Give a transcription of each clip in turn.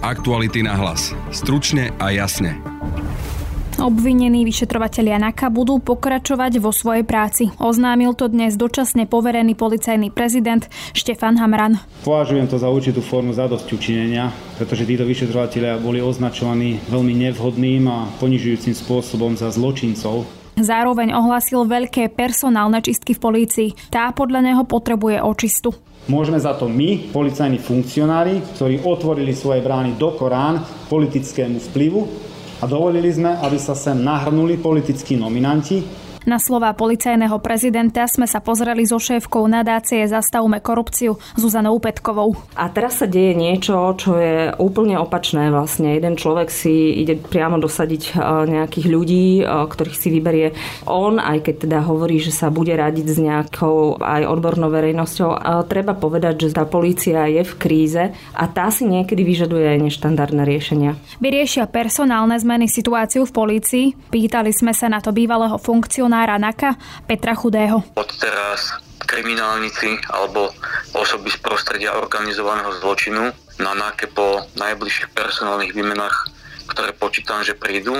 Aktuality na hlas. Stručne a jasne. Obvinení vyšetrovatelia NAKA budú pokračovať vo svojej práci. Oznámil to dnes dočasne poverený policajný prezident Štefan Hamran. Považujem to za určitú formu zadosť učinenia, pretože títo vyšetrovatelia boli označovaní veľmi nevhodným a ponižujúcim spôsobom za zločincov, Zároveň ohlásil veľké personálne čistky v polícii. Tá podľa neho potrebuje očistu. Môžeme za to my, policajní funkcionári, ktorí otvorili svoje brány do Korán politickému vplyvu a dovolili sme, aby sa sem nahrnuli politickí nominanti, na slova policajného prezidenta sme sa pozreli so šéfkou nadácie Zastavme korupciu Zuzanou Petkovou. A teraz sa deje niečo, čo je úplne opačné vlastne. Jeden človek si ide priamo dosadiť e, nejakých ľudí, e, ktorých si vyberie on, aj keď teda hovorí, že sa bude radiť s nejakou aj odbornou verejnosťou. Treba povedať, že tá polícia je v kríze a tá si niekedy vyžaduje aj neštandardné riešenia. Vyriešia personálne zmeny situáciu v polícii? Pýtali sme sa na to bývalého funkciu funkcionára NAKA Petra Chudého. Odteraz kriminálnici alebo osoby z prostredia organizovaného zločinu na NAKE po najbližších personálnych výmenách, ktoré počítam, že prídu,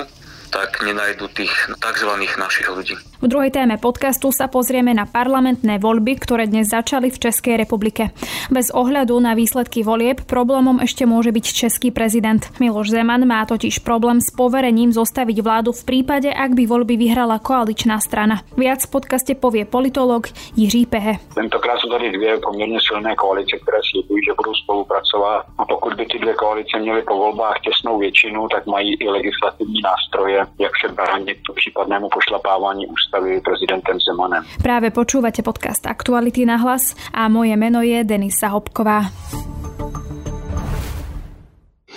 tak nenajdu tých tzv. našich ľudí. V druhej téme podcastu sa pozrieme na parlamentné voľby, ktoré dnes začali v Českej republike. Bez ohľadu na výsledky volieb problémom ešte môže byť český prezident. Miloš Zeman má totiž problém s poverením zostaviť vládu v prípade, ak by voľby vyhrala koaličná strana. Viac v podcaste povie politolog Jiří Pehe. Tentokrát sú tady dvě poměrně silné koalice, které slibují, že budou spolupracovat. A pokud by ty dvě koalice měly po volbách těsnou většinu, tak mají i legislativní nástroje, jak se bránit případnému pošlapávání ústavy predstaví prezidentem Zemanem. Práve počúvate podcast Aktuality na hlas a moje meno je Denisa Hopková.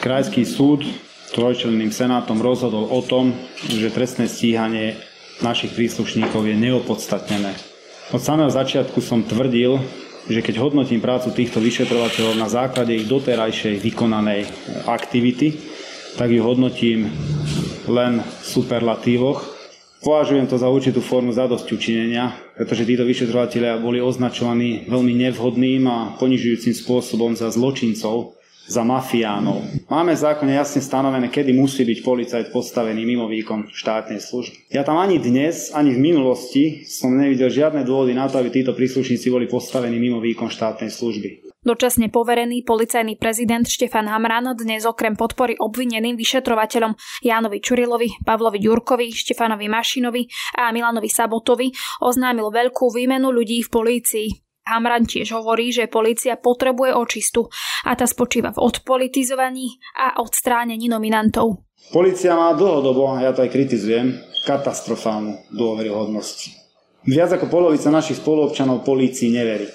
Krajský súd trojčlenným senátom rozhodol o tom, že trestné stíhanie našich príslušníkov je neopodstatnené. Od samého začiatku som tvrdil, že keď hodnotím prácu týchto vyšetrovateľov na základe ich doterajšej vykonanej aktivity, tak ju hodnotím len v superlatívoch Považujem to za určitú formu zadosť učinenia, pretože títo vyšetrovateľia boli označovaní veľmi nevhodným a ponižujúcim spôsobom za zločincov, za mafiánov. Máme v zákone jasne stanovené, kedy musí byť policajt postavený mimo výkon štátnej služby. Ja tam ani dnes, ani v minulosti som nevidel žiadne dôvody na to, aby títo príslušníci boli postavení mimo výkon štátnej služby. Dočasne poverený policajný prezident Štefan Hamran dnes okrem podpory obvineným vyšetrovateľom Jánovi Čurilovi, Pavlovi Ďurkovi, Štefanovi Mašinovi a Milanovi Sabotovi oznámil veľkú výmenu ľudí v polícii. Hamran tiež hovorí, že polícia potrebuje očistu a tá spočíva v odpolitizovaní a odstránení nominantov. Polícia má dlhodobo, ja to aj kritizujem, katastrofálnu dôveryhodnosť. Viac ako polovica našich spoluobčanov polícii neverí.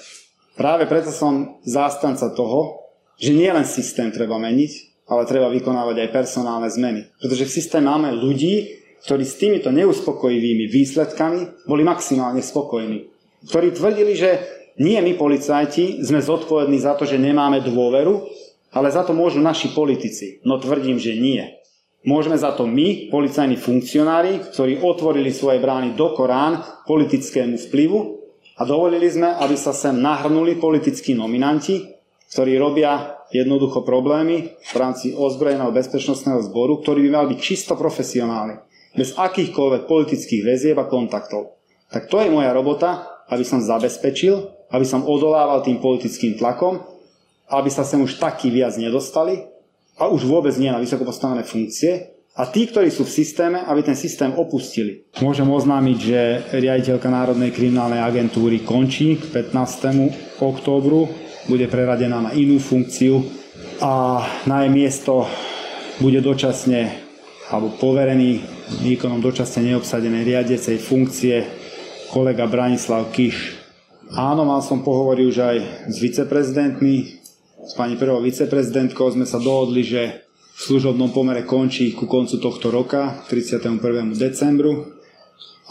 Práve preto som zástanca toho, že nielen systém treba meniť, ale treba vykonávať aj personálne zmeny. Pretože v systéme máme ľudí, ktorí s týmito neuspokojivými výsledkami boli maximálne spokojní. Ktorí tvrdili, že nie my policajti sme zodpovední za to, že nemáme dôveru, ale za to môžu naši politici. No tvrdím, že nie. Môžeme za to my, policajní funkcionári, ktorí otvorili svoje brány do Korán politickému vplyvu a dovolili sme, aby sa sem nahrnuli politickí nominanti, ktorí robia jednoducho problémy v rámci ozbrojeného bezpečnostného zboru, ktorý by mal byť čisto profesionálny, bez akýchkoľvek politických väzieb a kontaktov. Tak to je moja robota, aby som zabezpečil, aby som odolával tým politickým tlakom, aby sa sem už takí viac nedostali a už vôbec nie na vysoko postavené funkcie, a tí, ktorí sú v systéme, aby ten systém opustili. Môžem oznámiť, že riaditeľka Národnej kriminálnej agentúry končí k 15. októbru, bude preradená na inú funkciu a na jej miesto bude dočasne alebo poverený výkonom dočasne neobsadenej riadecej funkcie kolega Branislav Kiš. Áno, mal som pohovory už aj s viceprezidentmi, s pani prvou viceprezidentkou sme sa dohodli, že v služobnom pomere končí ku koncu tohto roka, 31. decembru.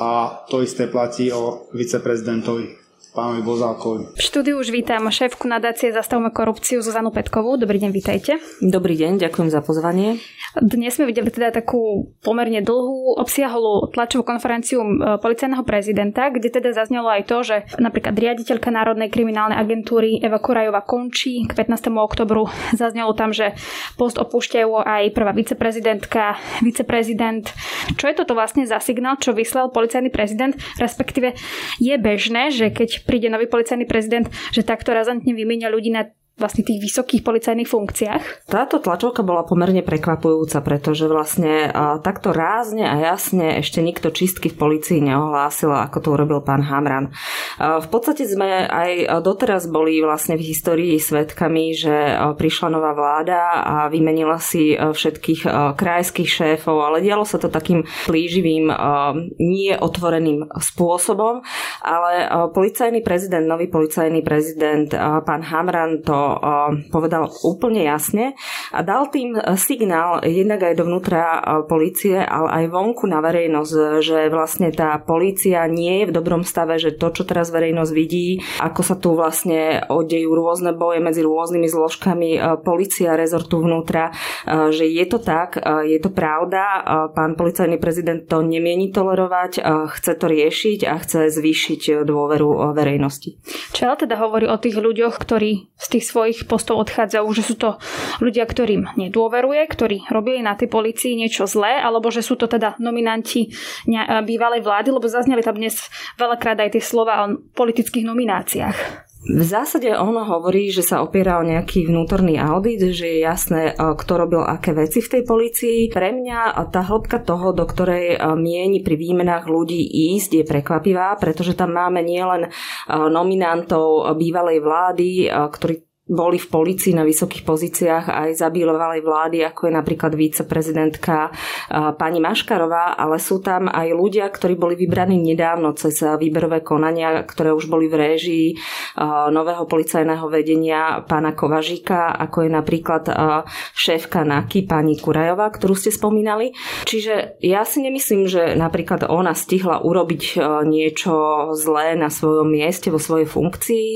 A to isté platí o viceprezidentovi, pánovi Bozákovi. V štúdiu už vítam šéfku nadácie Zastavme korupciu Zuzanu Petkovú. Dobrý deň, vítajte. Dobrý deň, ďakujem za pozvanie. Dnes sme videli teda takú pomerne dlhú, obsiaholú tlačovú konferenciu policajného prezidenta, kde teda zaznelo aj to, že napríklad riaditeľka Národnej kriminálnej agentúry Eva Kurajova končí k 15. oktobru. Zaznelo tam, že post opúšťajú aj prvá viceprezidentka, viceprezident. Čo je toto vlastne za signál, čo vyslal policajný prezident, respektíve je bežné, že keď príde nový policajný prezident, že takto razantne vymenia ľudí na vlastne tých vysokých policajných funkciách? Táto tlačovka bola pomerne prekvapujúca, pretože vlastne takto rázne a jasne ešte nikto čistky v policii neohlásil, ako to urobil pán Hamran. V podstate sme aj doteraz boli vlastne v histórii svetkami, že prišla nová vláda a vymenila si všetkých krajských šéfov, ale dialo sa to takým plíživým, nie otvoreným spôsobom, ale policajný prezident, nový policajný prezident, pán Hamran to povedal úplne jasne a dal tým signál jednak aj dovnútra policie, ale aj vonku na verejnosť, že vlastne tá policia nie je v dobrom stave, že to, čo teraz verejnosť vidí, ako sa tu vlastne odejú rôzne boje medzi rôznymi zložkami policia rezortu vnútra, že je to tak, je to pravda, pán policajný prezident to nemieni tolerovať, chce to riešiť a chce zvýšiť dôveru verejnosti. Čo teda hovorí o tých ľuďoch, ktorí z tých svojich svojich postov odchádzajú, že sú to ľudia, ktorým nedôveruje, ktorí robili na tej policii niečo zlé, alebo že sú to teda nominanti bývalej vlády, lebo zazneli tam dnes veľakrát aj tie slova o politických nomináciách. V zásade ono hovorí, že sa opiera o nejaký vnútorný audit, že je jasné, kto robil aké veci v tej policii. Pre mňa tá hĺbka toho, do ktorej mieni pri výmenách ľudí ísť, je prekvapivá, pretože tam máme nielen nominantov bývalej vlády, ktorí boli v policii na vysokých pozíciách aj za bývalej vlády, ako je napríklad viceprezidentka pani Maškarová, ale sú tam aj ľudia, ktorí boli vybraní nedávno cez výberové konania, ktoré už boli v réžii nového policajného vedenia pána Kovažíka, ako je napríklad šéfka NAKY, pani Kurajová, ktorú ste spomínali. Čiže ja si nemyslím, že napríklad ona stihla urobiť niečo zlé na svojom mieste, vo svojej funkcii.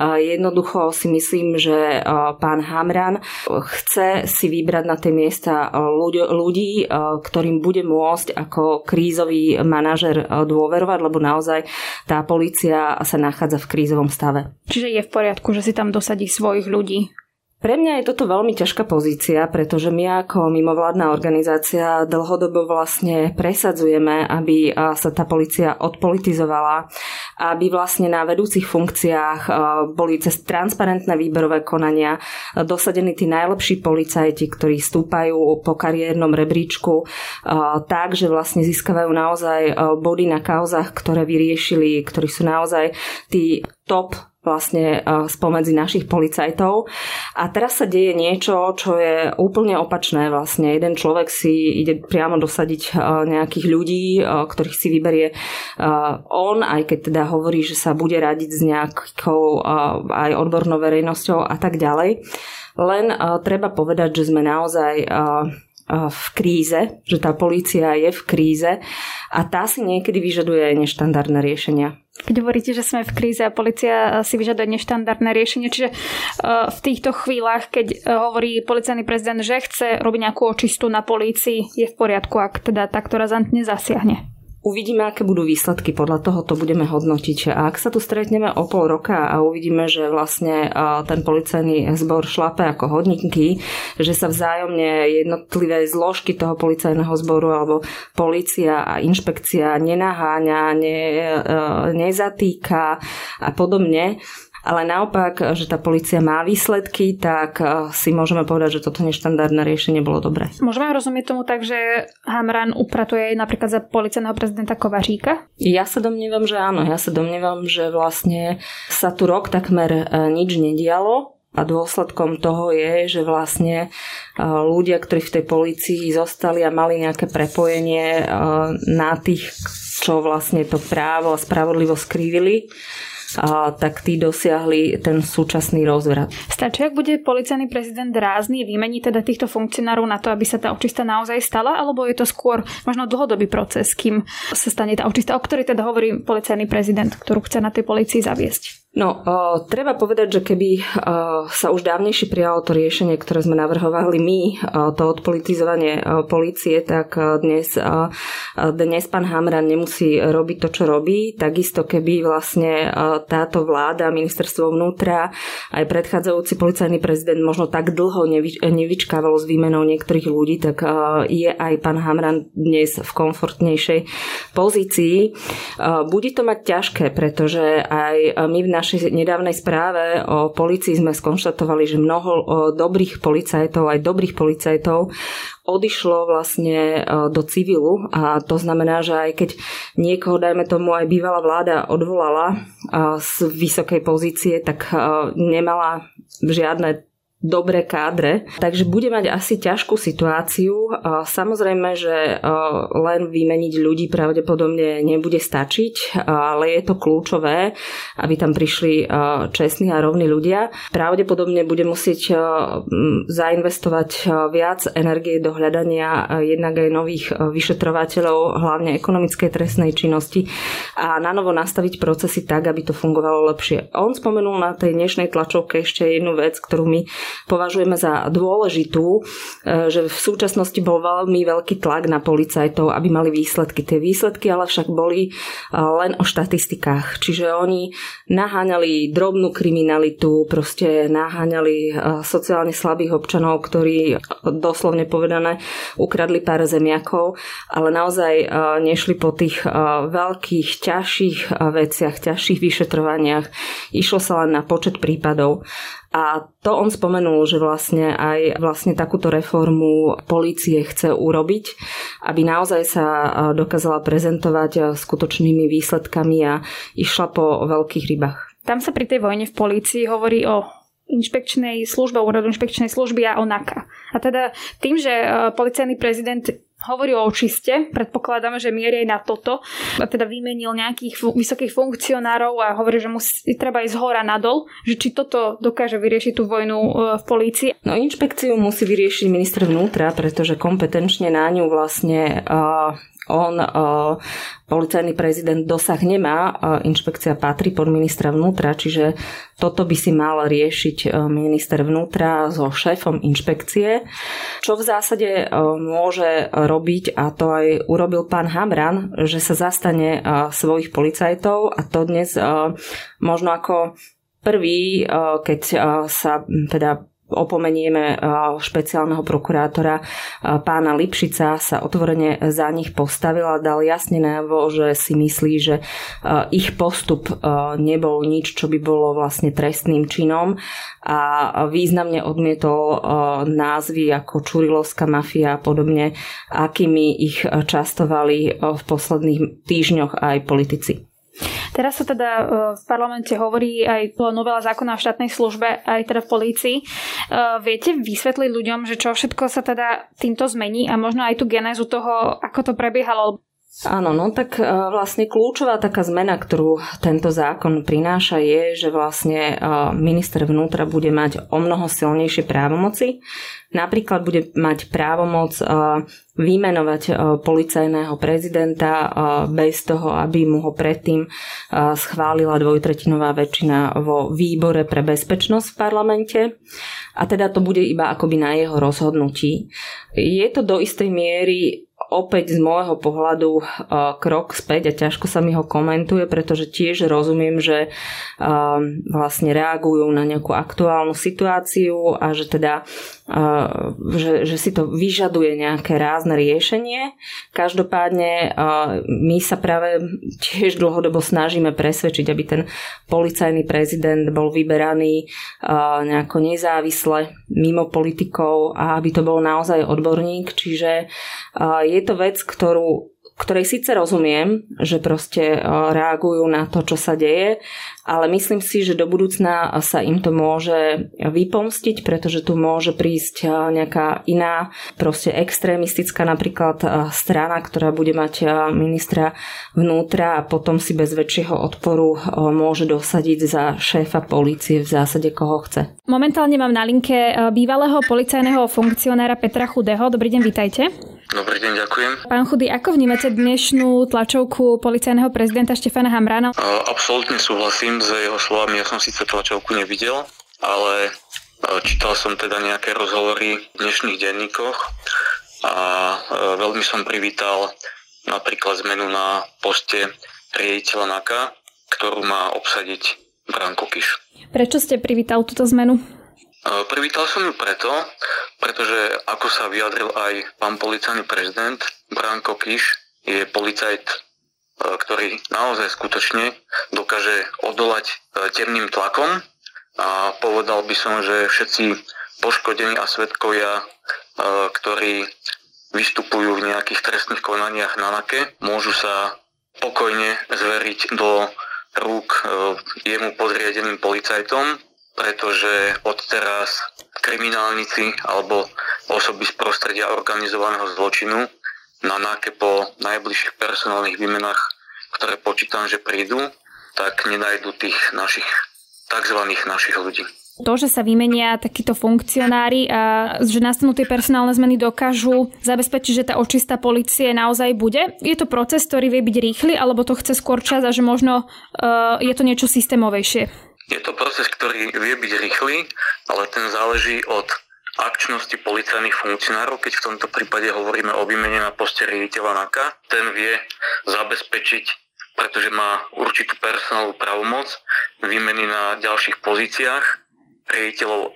Jednoducho si myslím, že pán Hamran chce si vybrať na tie miesta ľudí, ktorým bude môcť ako krízový manažer dôverovať, lebo naozaj tá policia sa nachádza v krízovom stave. Čiže je v poriadku, že si tam dosadí svojich ľudí? Pre mňa je toto veľmi ťažká pozícia, pretože my ako mimovládna organizácia dlhodobo vlastne presadzujeme, aby sa tá policia odpolitizovala, aby vlastne na vedúcich funkciách boli cez transparentné výberové konania dosadení tí najlepší policajti, ktorí stúpajú po kariérnom rebríčku tak, že vlastne získavajú naozaj body na kauzach, ktoré vyriešili, ktorí sú naozaj tí top vlastne spomedzi našich policajtov. A teraz sa deje niečo, čo je úplne opačné. Vlastne jeden človek si ide priamo dosadiť nejakých ľudí, ktorých si vyberie on, aj keď teda hovorí, že sa bude radiť s nejakou aj odbornou verejnosťou a tak ďalej. Len treba povedať, že sme naozaj v kríze, že tá polícia je v kríze a tá si niekedy vyžaduje aj neštandardné riešenia. Keď hovoríte, že sme v kríze a policia si vyžaduje neštandardné riešenie, čiže v týchto chvíľach, keď hovorí policajný prezident, že chce robiť nejakú očistu na polícii, je v poriadku, ak teda takto razantne zasiahne. Uvidíme, aké budú výsledky, podľa toho to budeme hodnotiť. A ak sa tu stretneme o pol roka a uvidíme, že vlastne ten policajný zbor šlape ako hodníky, že sa vzájomne jednotlivé zložky toho policajného zboru alebo policia a inšpekcia nenaháňa, ne, nezatýka a podobne, ale naopak, že tá policia má výsledky, tak eh, si môžeme povedať, že toto neštandardné riešenie bolo dobré. Môžeme rozumieť tomu tak, že Hamran upratuje napríklad za policajného prezidenta Kovaříka? Ja sa domnievam, že áno. Ja sa domnievam, že vlastne sa tu rok takmer eh, nič nedialo, a dôsledkom toho je, že vlastne eh, ľudia, ktorí v tej policii zostali a mali nejaké prepojenie na tých, čo vlastne to právo a spravodlivosť krivili, tak tí dosiahli ten súčasný rozvrat. Stačí, ak bude policajný prezident rázny, vymení teda týchto funkcionárov na to, aby sa tá očista naozaj stala, alebo je to skôr možno dlhodobý proces, kým sa stane tá očista, o ktorej teda hovorí policajný prezident, ktorú chce na tej policii zaviesť? No, o, treba povedať, že keby o, sa už dávnejšie prijalo to riešenie, ktoré sme navrhovali my, o, to odpolitizovanie o, policie, tak o, dnes, o, dnes pán Hamran nemusí robiť to, čo robí. Takisto keby vlastne o, táto vláda, ministerstvo vnútra, aj predchádzajúci policajný prezident možno tak dlho nevy, nevyčkávalo s výmenou niektorých ľudí, tak o, je aj pán Hamran dnes v komfortnejšej pozícii. O, bude to mať ťažké, pretože aj my v našej našej nedávnej správe o policii sme skonštatovali, že mnoho dobrých policajtov, aj dobrých policajtov odišlo vlastne e, do civilu. A to znamená, že aj keď niekoho, dajme tomu, aj bývalá vláda odvolala e, z vysokej pozície, tak e, nemala žiadne dobré kádre, takže bude mať asi ťažkú situáciu. Samozrejme, že len vymeniť ľudí pravdepodobne nebude stačiť, ale je to kľúčové, aby tam prišli čestní a rovní ľudia. Pravdepodobne bude musieť zainvestovať viac energie do hľadania jednak aj nových vyšetrovateľov, hlavne ekonomickej trestnej činnosti a na novo nastaviť procesy tak, aby to fungovalo lepšie. On spomenul na tej dnešnej tlačovke ešte jednu vec, ktorú my považujeme za dôležitú, e, že v súčasnosti bol veľmi veľký tlak na policajtov, aby mali výsledky. Tie výsledky ale však boli e, len o štatistikách. Čiže oni naháňali drobnú kriminalitu, proste naháňali e, sociálne slabých občanov, ktorí doslovne povedané ukradli pár zemiakov, ale naozaj nešli po tých veľkých, ťažších veciach, ťažších vyšetrovaniach. Išlo sa len na počet prípadov. A to on spomenul, že vlastne aj vlastne takúto reformu policie chce urobiť, aby naozaj sa dokázala prezentovať skutočnými výsledkami a išla po veľkých rybách. Tam sa pri tej vojne v polícii hovorí o inšpekčnej službe, úradu inšpekčnej služby a o NAKA. A teda tým, že policajný prezident hovorí o očiste, predpokladáme, že mierí aj na toto, a teda vymenil nejakých vysokých funkcionárov a hovorí, že musí, treba ísť z hora nadol, že či toto dokáže vyriešiť tú vojnu e, v polícii. No inšpekciu musí vyriešiť minister vnútra, pretože kompetenčne na ňu vlastne uh, on, policajný prezident, dosah nemá, inšpekcia patrí pod ministra vnútra, čiže toto by si mal riešiť minister vnútra so šéfom inšpekcie. Čo v zásade môže robiť, a to aj urobil pán Hamran, že sa zastane svojich policajtov a to dnes možno ako prvý, keď sa teda opomenieme špeciálneho prokurátora pána Lipšica, sa otvorene za nich postavil a dal jasne najavo, že si myslí, že ich postup nebol nič, čo by bolo vlastne trestným činom a významne odmietol názvy ako Čurilovská mafia a podobne, akými ich častovali v posledných týždňoch aj politici. Teraz sa teda e, v parlamente hovorí aj novela zákona o štátnej službe, aj teda v polícii. E, viete vysvetliť ľuďom, že čo všetko sa teda týmto zmení a možno aj tú genézu toho, ako to prebiehalo? Áno, no tak e, vlastne kľúčová taká zmena, ktorú tento zákon prináša je, že vlastne minister vnútra bude mať o mnoho silnejšie právomoci. Napríklad bude mať právomoc vymenovať policajného prezidenta bez toho, aby mu ho predtým schválila dvojtretinová väčšina vo výbore pre bezpečnosť v parlamente a teda to bude iba akoby na jeho rozhodnutí. Je to do istej miery opäť z môjho pohľadu uh, krok späť a ťažko sa mi ho komentuje, pretože tiež rozumiem, že uh, vlastne reagujú na nejakú aktuálnu situáciu a že teda uh, že, že si to vyžaduje nejaké rázne riešenie. Každopádne uh, my sa práve tiež dlhodobo snažíme presvedčiť, aby ten policajný prezident bol vyberaný nejako nezávisle mimo politikov a aby to bol naozaj odborník, čiže je je to vec, ktorú ktorej síce rozumiem, že proste reagujú na to, čo sa deje, ale myslím si, že do budúcna sa im to môže vypomstiť, pretože tu môže prísť nejaká iná, proste extrémistická napríklad strana, ktorá bude mať ministra vnútra a potom si bez väčšieho odporu môže dosadiť za šéfa polície v zásade koho chce. Momentálne mám na linke bývalého policajného funkcionára Petra Chudého. Dobrý deň, vítajte. Dobrý deň, ďakujem. Pán Chudy, ako vnímate dnešnú tlačovku policajného prezidenta Štefana Hamrana? Absolútne súhlasím s jeho slovami. Ja som síce tlačovku nevidel, ale čítal som teda nejaké rozhovory v dnešných denníkoch a veľmi som privítal napríklad zmenu na poste riaditeľa NAKA, ktorú má obsadiť Branko Kiš. Prečo ste privítal túto zmenu? Privítal som ju preto, pretože ako sa vyjadril aj pán policajný prezident, Branko Kiš je policajt, ktorý naozaj skutočne dokáže odolať temným tlakom. A povedal by som, že všetci poškodení a svetkovia, ktorí vystupujú v nejakých trestných konaniach na NAKE, môžu sa pokojne zveriť do rúk jemu podriadeným policajtom, pretože odteraz kriminálnici alebo osoby z prostredia organizovaného zločinu na náke po najbližších personálnych výmenách, ktoré počítam, že prídu, tak nenajdu tých našich tzv. našich ľudí. To, že sa vymenia takíto funkcionári a že nastanú tie personálne zmeny dokážu zabezpečiť, že tá očista policie naozaj bude. Je to proces, ktorý vie byť rýchly, alebo to chce skôr čas a že možno uh, je to niečo systémovejšie? Je to proces, ktorý vie byť rýchly, ale ten záleží od akčnosti policajných funkcionárov, keď v tomto prípade hovoríme o výmene na poste riaditeľa NAKA. Ten vie zabezpečiť, pretože má určitú personálnu pravomoc, výmeny na ďalších pozíciách riaditeľov e,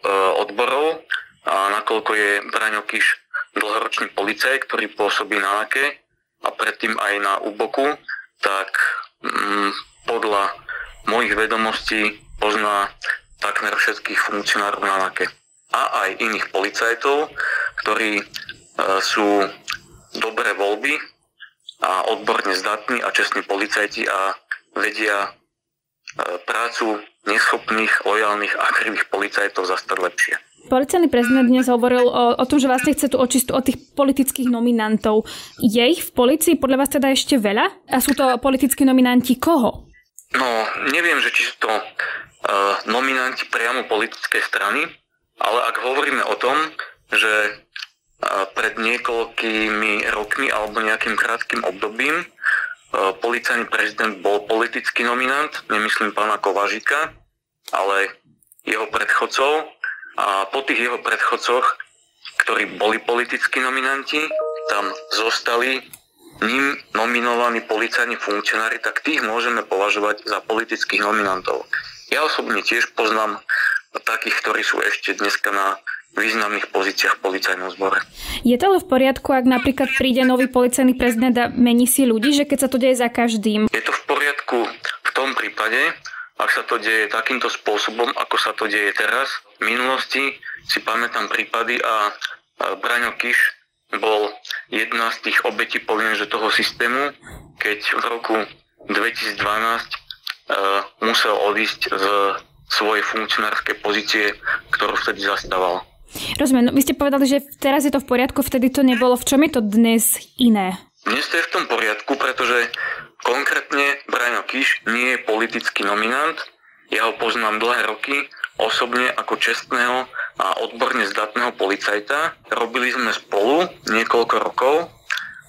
odborov a nakoľko je Braňo Kiš dlhoročný policaj, ktorý pôsobí na NAKE a predtým aj na UBOKu, tak mm, podľa mojich vedomostí pozná takmer všetkých funkcionárov na NAKE a aj iných policajtov, ktorí e, sú dobré voľby a odborne zdatní a čestní policajti a vedia e, prácu neschopných, lojálnych a krivých policajtov zastať lepšie. Policajný prezident dnes hovoril o, o tom, že vlastne chce tú očistu od tých politických nominantov. Je ich v policii podľa vás teda ešte veľa? A sú to politickí nominanti koho? No, neviem, že či sú to uh, nominanti priamo politickej strany, ale ak hovoríme o tom, že pred niekoľkými rokmi alebo nejakým krátkým obdobím policajný prezident bol politický nominant, nemyslím pána Kovažika, ale jeho predchodcov a po tých jeho predchodcoch, ktorí boli politickí nominanti, tam zostali ním nominovaní policajní funkcionári, tak tých môžeme považovať za politických nominantov. Ja osobne tiež poznám takých, ktorí sú ešte dneska na významných pozíciách v policajnom zbore. Je to ale v poriadku, ak napríklad príde nový policajný prezident a mení si ľudí, že keď sa to deje za každým? Je to v poriadku v tom prípade, ak sa to deje takýmto spôsobom, ako sa to deje teraz. V minulosti si pamätám prípady a Braňo Kiš bol jedna z tých obetí, poviem, že toho systému, keď v roku 2012 uh, e, musel odísť z svojej funkcionárskej pozície, ktorú vtedy zastával. Rozumiem, no vy ste povedali, že teraz je to v poriadku, vtedy to nebolo. V čom je to dnes iné? Dnes to je v tom poriadku, pretože konkrétne Brian Kiš nie je politický nominant. Ja ho poznám dlhé roky osobne ako čestného a odborne zdatného policajta. Robili sme spolu niekoľko rokov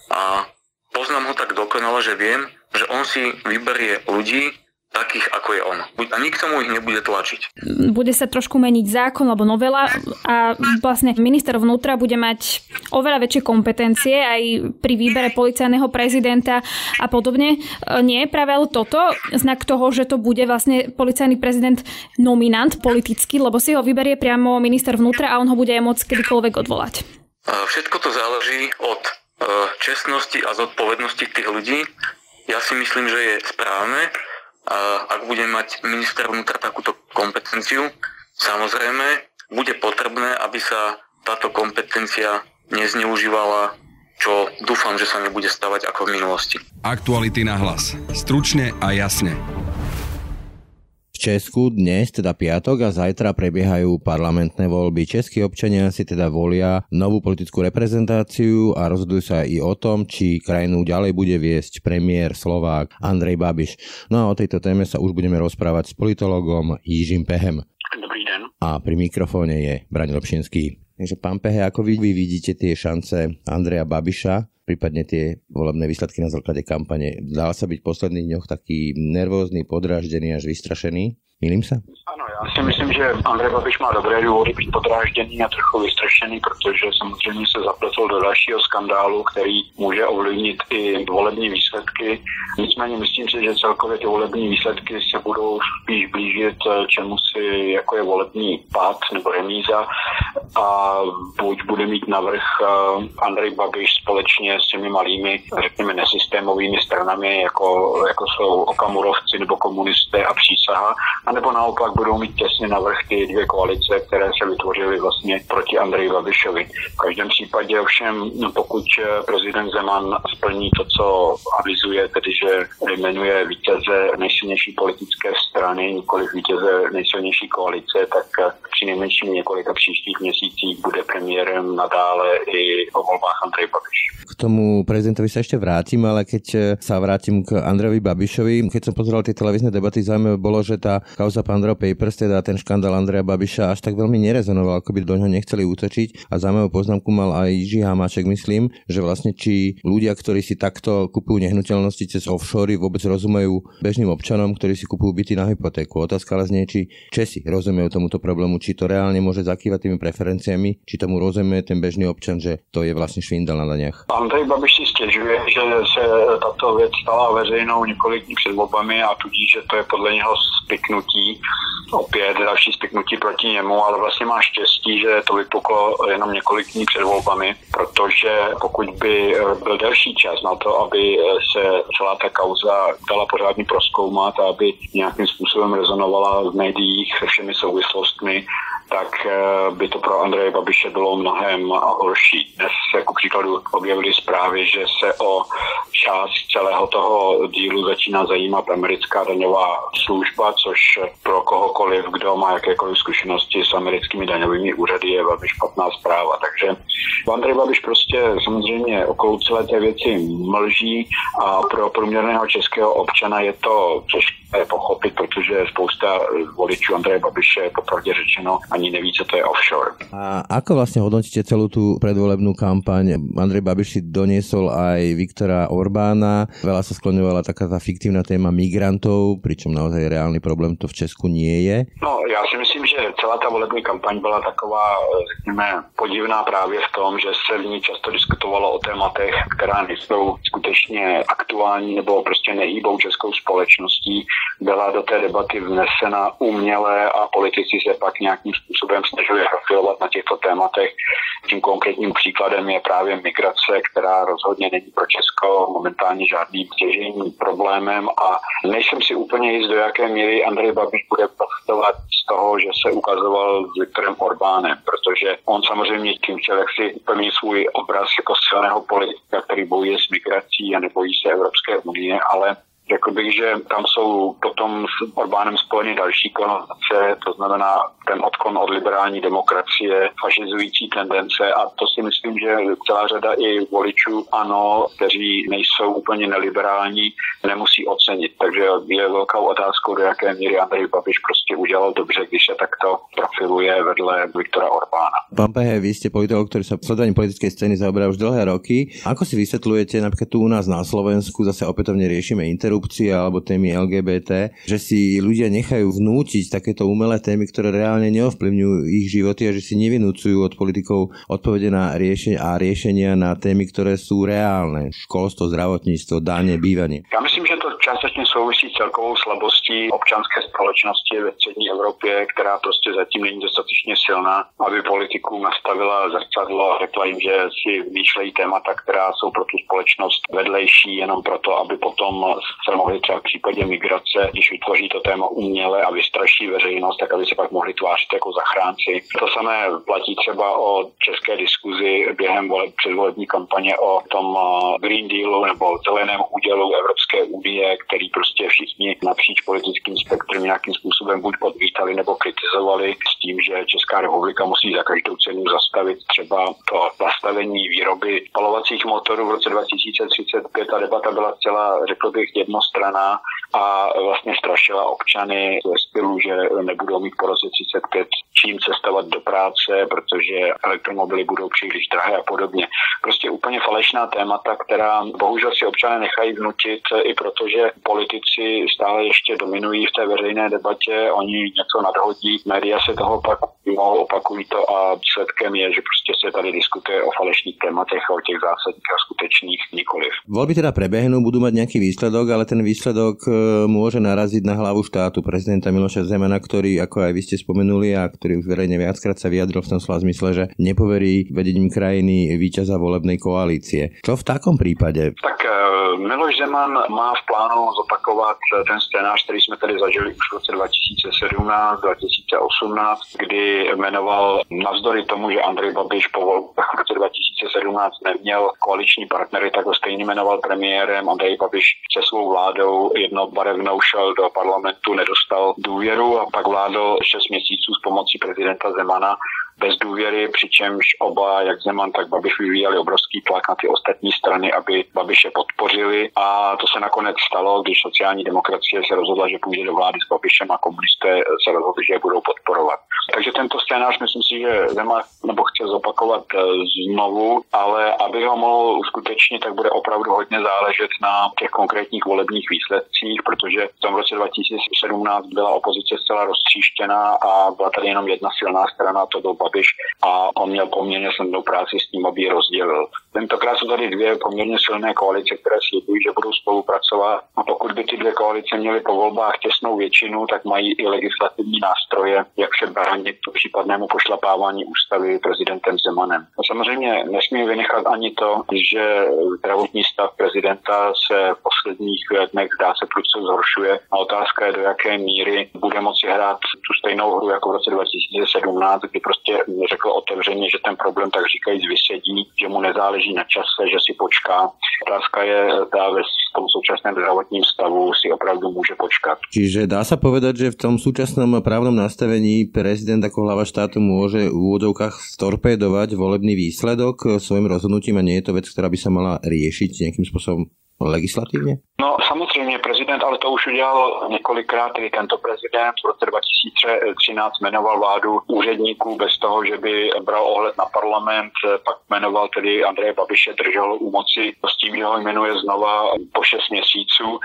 a poznám ho tak dokonale, že viem, že on si vyberie ľudí, takých, ako je on. A nikto mu ich nebude tlačiť. Bude sa trošku meniť zákon alebo novela a vlastne minister vnútra bude mať oveľa väčšie kompetencie aj pri výbere policajného prezidenta a podobne. Nie je práve toto znak toho, že to bude vlastne policajný prezident nominant politicky, lebo si ho vyberie priamo minister vnútra a on ho bude aj môcť kedykoľvek odvolať. Všetko to záleží od e, čestnosti a zodpovednosti tých ľudí. Ja si myslím, že je správne, ak bude mať minister vnútra takúto kompetenciu, samozrejme bude potrebné, aby sa táto kompetencia nezneužívala čo dúfam, že sa nebude stavať ako v minulosti. Aktuality na hlas. Stručne a jasne. Česku dnes, teda piatok a zajtra prebiehajú parlamentné voľby. Českí občania si teda volia novú politickú reprezentáciu a rozhodujú sa i o tom, či krajinu ďalej bude viesť premiér Slovák Andrej Babiš. No a o tejto téme sa už budeme rozprávať s politologom Jižím Pehem. Dobrý den. A pri mikrofóne je Braň Lopšinský. Takže pán Pehe, ako vy, vy vidíte tie šance Andreja Babiša prípadne tie volebné výsledky na základe kampane. Dal sa byť v posledných dňoch taký nervózny, podráždený až vystrašený. Milím sa? Ano, já si myslím, že Andrej Babiš má dobré důvody být podrážděný a trochu vystrašený, protože samozřejmě se zapletl do dalšího skandálu, který může ovlivnit i volební výsledky. Nicméně myslím si, že celkově ty volební výsledky se budou spíš blížit eh, čemu si, jako je volební pád nebo remíza a buď bude mít navrh eh, Andrej Babiš společně s těmi malými, řekněme, nesystémovými stranami, jako, jako jsou okamurovci nebo komunisté a přísaha, anebo naopak budou mít těsně navrh ty dvě koalice, které se vytvořily vlastně proti Andreji Babišovi. V každém případě ovšem, no, pokud eh, prezident Zeman splní to, co avizuje, tedy že jmenuje vítěze nejsilnější politické strany, nikoli vítěze nejsilnější koalice, tak eh, při nejmenším několika příštích měsících bude premiérem nadále i o volbách Andrej Babiš. K tomu prezidentovi sa ešte vrátim, ale keď eh, sa vrátim k Andrejovi Babišovi, keď som pozeral tie televízne debaty, zaujímavé bolo, že tá kauza Pandora Papers, teda ten škandál Andreja Babiša až tak veľmi nerezonoval, ako by do ňoho nechceli útočiť a zaujímavú poznámku mal aj Jiří Hamáček, myslím, že vlastne či ľudia, ktorí si takto kupujú nehnuteľnosti cez offshory, vôbec rozumejú bežným občanom, ktorí si kupujú byty na hypotéku. Otázka ale znie, či Česi rozumejú tomuto problému, či to reálne môže zakývať tými preferenciami, či tomu rozumie ten bežný občan, že to je vlastne švindel na daniach. Andrej Babiš si stěžuje, že se tato věc stala veřejnou několik dní před volbami a tudíž, že to je podle něho spiknutí, opět další spiknutí proti němu, ale vlastně má štěstí, že to vypuklo jenom několik dní před volbami, protože pokud by byl delší čas na to, aby se celá ta kauza dala pořádně proskoumat a aby nějakým způsobem rezonovala v médiích se všemi souvislostmi, tak by to pro Andreje Babiše bylo mnohem horší. Dnes jako příkladu objevili zprávy, že se o část celého toho dílu začíná zajímat americká daňová služba, což pro kohokoliv, kdo má jakékoliv zkušenosti s americkými daňovými úřady, je velmi špatná zpráva. Takže Andrej Babiš prostě samozřejmě okolo celé té věci mlží a pro průměrného českého občana je to těžké pochopit, protože spousta voličů Andreje Babiše popravdě řečeno ani neví, co to je offshore. A ako vlastne hodnotíte celú tú predvolebnú kampaň? Andrej Babiš si doniesol aj Viktora Orbána. Veľa sa skloňovala taká tá fiktívna téma migrantov, pričom naozaj reálny problém to v Česku nie je. No, já si myslím, že celá ta volební kampaň byla taková, řekněme, podivná právě v tom, že se v ní často diskutovalo o tématech, která nejsou skutečně aktuální nebo prostě nehýbou českou společností. Byla do té debaty vnesena uměle a politici se pak nějakým způsobem snažili profilovat na těchto tématech. Tím konkrétním příkladem je právě migrace, která rozhodně není pro Česko momentálně žádným stěžejním problémem a nejsem si úplně jist, do jaké míry Andrej Babiš bude profitovat z toho, že se ukazoval s Viktorem Orbánem, protože on samozřejmě tím chtěl jaksi plní svůj obraz jako silného politika, který bojuje s migrací a nebojí se Evropské unie, ale Řekl bych, že tam jsou potom s Orbánem spojeny další konotace, to znamená ten odklon od liberální demokracie, fašizující tendence a to si myslím, že celá řada i voličů ano, kteří nejsou úplně neliberální, nemusí ocenit. Takže je velkou otázkou, do jaké míry Andrej Babiš prostě udělal dobře, když se takto profiluje vedle Viktora Orbána. Pán Pehe, vy ste politolog, ktorý sa sledovaním politickej scény zaoberá už dlhé roky. Ako si vysvetľujete, napríklad tu u nás na Slovensku zase opätovne riešime interrupcie alebo témy LGBT, že si ľudia nechajú vnútiť takéto umelé témy, ktoré reálne neovplyvňujú ich životy a že si nevinúcujú od politikov odpovede na riešenia a riešenia na témy, ktoré sú reálne. Školstvo, zdravotníctvo, dáne, bývanie. Já myslím, že částečně souvisí s celkovou slabostí občanské společnosti ve střední Evropě, která prostě zatím není dostatečně silná, aby politik politikům nastavila zrcadlo a řekla jim, že si vymýšlejí témata, která jsou pro tu společnost vedlejší, jenom proto, aby potom se mohli třeba v případě migrace, když vytvoří to téma uměle a vystraší veřejnost, tak aby se pak mohli tvářit jako zachránci. To samé platí třeba o české diskuzi během předvolební kampaně o tom Green Dealu nebo zeleném údělu Evropské unie, který prostě všichni napříč politickým spektrem nějakým způsobem buď podvítali nebo kritizovali s tím, že Česká republika musí za každou cenu zastavit třeba to zastavení výroby spalovacích motorů v roce 2035. Ta debata byla celá, řekl bych, jednostraná a vlastně strašila občany ve stylu, že nebudou mít po roce 35 čím cestovat do práce, protože elektromobily budou příliš drahé a podobně. Prostě úplně falešná témata, která bohužel si občané nechají vnutit i protože politici stále ještě dominují v té veřejné debatě, oni něco nadhodí, média se toho pak mohou opakují to a výsledkem je, že prostě se tady diskutuje o falešných tématech a o těch zásadních a skutečných nikoliv. Voľby teda prebehnú, budú mať nejaký výsledok, ale ten výsledok e, môže naraziť na hlavu štátu prezidenta Miloša Zemana, ktorý, ako aj vy ste spomenuli a ktorý už verejne viackrát sa vyjadril v tom slova zmysle, že nepoverí vedením krajiny víťaza volebnej koalície. Čo v takom prípade? Tak e, Miloš Zeman má v plánu zopakovat ten scénář, který jsme tady zažili už v roce 2017, 2018, kdy jmenoval navzdory tomu, že Andrej Babiš po volbách v roce 2017 neměl koaliční partnery, tak ho stejně jmenoval premiérem. Andrej Babiš se svou vládou jednobarevnou šel do parlamentu, nedostal důvěru a pak vládl 6 měsíců s pomocí prezidenta Zemana bez důvěry, přičemž oba, jak Zeman, tak Babiš vyvíjeli obrovský tlak na ty ostatní strany, aby Babiše podpořili a to se nakonec stalo, když sociální demokracie se rozhodla, že půjde do vlády s Babišem a komunisté se rozhodli, že je budou podporovat. Takže tento scénář myslím si, že Zeman nebo chce zopakovat eh, znovu, ale aby ho mohl uskutečnit, tak bude opravdu hodně záležet na těch konkrétních volebních výsledcích, protože v tom roce 2017 byla opozice zcela roztříštěná a byla tady jenom jedna silná strana, to byl Babiš a on měl poměrně snadnou práci s tím, aby ji rozdělil. Tentokrát jsou tady dvě poměrně silné koalice, které slibují, že budou spolupracovat a pokud by ty dvě koalice měly po volbách těsnou většinu, tak mají i legislativní nástroje, jak se bránit případnému pošlapávání ústavy prezidentem Zemanem. A samozřejmě nesmí vynechat ani to, že zdravotní stav prezidenta se v posledních dnech dá se prudce zhoršuje a otázka je, do jaké míry bude moci hrát tu stejnou hru jako v roce 2017, kdy prostě řekl otevřeně, že ten problém tak říkají vysedí, že mu nezáleží na čase, že si počká. Otázka je tá ve tom súčasném zdravotním stavu si opravdu môže počkať. Čiže dá sa povedať, že v tom súčasnom právnom nastavení prezident ako hlava štátu môže v úvodovkách storpédovať volebný výsledok svojim rozhodnutím a nie je to vec, ktorá by sa mala riešiť nejakým spôsobom legislativně? No samozřejmě prezident, ale to už udělal několikrát, tedy tento prezident v roce 2013 jmenoval vládu úředníků bez toho, že by bral ohled na parlament, pak jmenoval tedy Andreje Babiše, držel u moci s tím, že ho jmenuje znova po 6 měsíců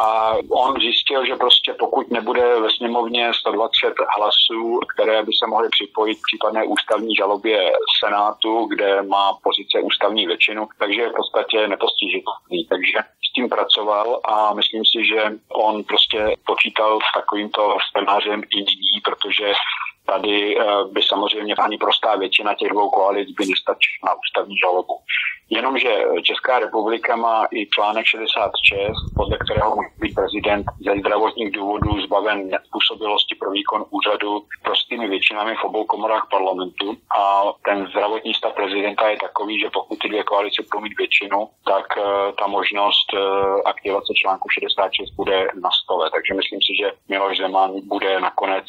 a on zjistil, že prostě pokud nebude ve sněmovně 120 hlasů, které by se mohly připojit k případné ústavní žalobě Senátu, kde má pozice ústavní většinu, takže je v podstatě nepostižitelný. Takže s tím pracoval a myslím si, že on prostě počítal s takovýmto scénářem i nyní, protože Tady eh, by samozřejmě ani prostá většina těch dvou koalic by nestačila na ústavní žalobu. Jenomže Česká republika má i článek 66, podle kterého může být prezident ze zdravotních důvodů zbaven způsobilosti pro výkon úřadu prostými většinami v obou komorách parlamentu. A ten zdravotní stav prezidenta je takový, že pokud ty dvě koalice budou mít většinu, tak uh, ta možnost uh, aktivace článku 66 bude na stole. Takže myslím si, že Miloš Zeman bude nakonec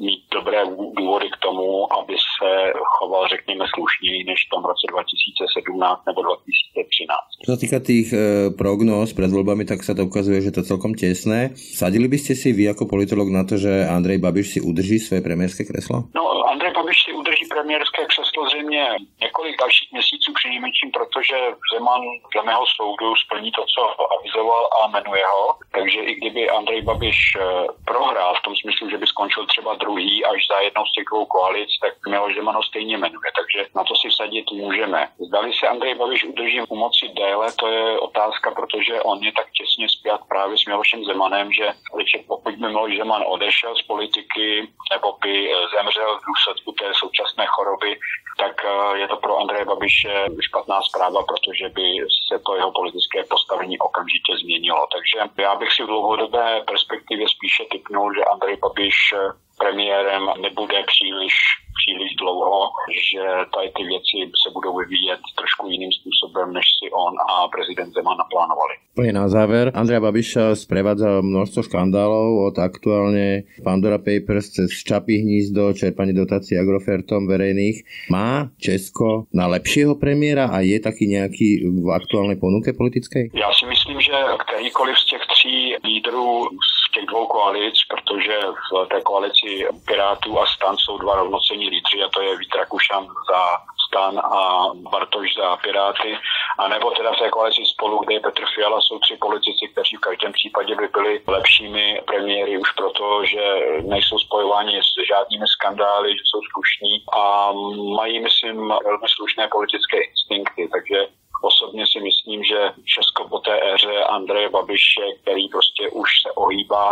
mít dobré důvody k tomu, aby se choval, řekněme, slušněji než v tom roce 2017 nebo 2013. Čo sa týka tých e, prognóz pred voľbami, tak sa to ukazuje, že to je celkom tesné. Sadili by ste si vy ako politolog na to, že Andrej Babiš si udrží svoje premiérske kreslo? No, Andrej Babiš si udrží premiérské křeslo zřejmě několik dalších měsíců přinejmenším, protože Zeman dle mého soudu splní to, co avizoval a jmenuje ho. Takže i kdyby Andrej Babiš e, prohrál v tom smyslu, že by skončil třeba druhý až za jednou z těch dvou koalic, tak Miloš Zeman ho stejně jmenuje. Takže na to si vsadit můžeme. Zdali se Andrej Babiš udrží u moci déle, to je otázka, protože on je tak těsně spjat právě s Milošem Zemanem, že pokud by Miloš Zeman odešel z politiky nebo by zemřel v důsledku té současné choroby, tak eh, je to pro Andreje Babiše špatná zpráva, protože by se to jeho politické postavení okamžitě změnilo. Takže já bych si v dlouhodobé perspektivě spíše typnul, že Andrej Babiš eh, premiérem nebude příliš příliš dlouho, že tady ty věci se budou vyvíjet trošku jiným způsobem, než si on a prezident Zeman naplánovali. Úplne na záver, Andrea Babiša sprevádza množstvo škandálov od aktuálne Pandora Papers cez Čapy hnízdo, čerpanie dotácií Agrofertom verejných. Má Česko na lepšieho premiéra a je taký nejaký v aktuálnej ponuke politickej? Já si myslím, že kterýkoliv z těch tří lídrů z těch dvou koalic, protože v té koalici Pirátů a stan jsou dva rovnocení lídři a to je Vít Rakušan za stan a Bartoš za Piráty, a nebo teda v té koalici spolu, kde je Petr Fiala, jsou tři politici, kteří v každém případě by byli lepšími premiéry už proto, že nejsou spojováni s žádnými skandály, že jsou slušní a mají, myslím, velmi slušné politické instinkty, takže Osobně si myslím, že Česko po té éře Andreje Babiše, který prostě už se ohýbá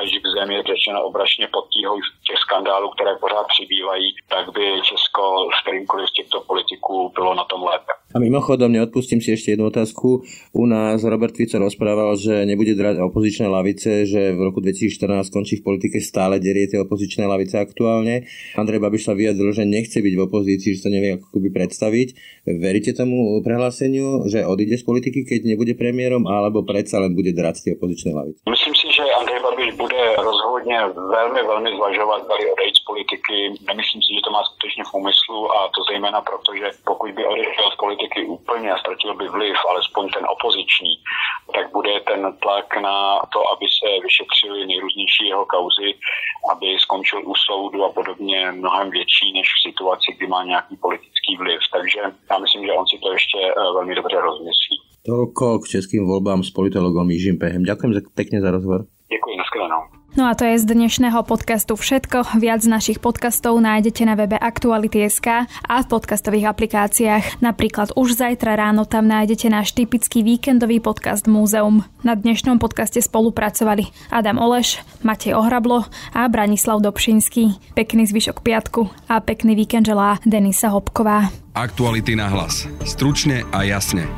až k zemi, řečeno obračně pod tíhou těch skandálů, které pořád přibývají, tak by Česko s kterýmkoliv z těchto politiků bylo na tom lépe. A mimochodom, neodpustím si ešte jednu otázku. U nás Robert Fico rozprával, že nebude drať opozičné lavice, že v roku 2014 skončí v politike stále derie tie opozičné lavice aktuálne. Andrej Babiš sa vyjadril, že nechce byť v opozícii, že to nevie ako by predstaviť. Veríte tomu prehláseniu, že odíde z politiky, keď nebude premiérom, alebo predsa len bude drať tie opozičné lavice? Myslím si, že Andrej Babiš bude rozhodně velmi, velmi zvažovat, zda odejít z politiky. Nemyslím si, že to má skutečně v úmyslu a to zejména proto, že pokud by odešel z politiky, úplně a ztratil by vliv, alespoň ten opoziční, tak bude ten tlak na to, aby se vyšetřili nejrůznější jeho kauzy, aby skončil u soudu a podobně mnohem větší než v situaci, kdy má nějaký politický vliv. Takže já myslím, že on si to ještě eh, velmi dobře rozmyslí. Toľko k českým voľbám s politologom Jižím Pehem. Ďakujem pekne za rozhovor. Děkuji, nashledanou. No a to je z dnešného podcastu všetko. Viac našich podcastov nájdete na webe Aktuality.sk a v podcastových aplikáciách. Napríklad už zajtra ráno tam nájdete náš typický víkendový podcast Múzeum. Na dnešnom podcaste spolupracovali Adam Oleš, Matej Ohrablo a Branislav Dobšinský. Pekný zvyšok piatku a pekný víkend želá Denisa Hopková. Aktuality na hlas. Stručne a jasne.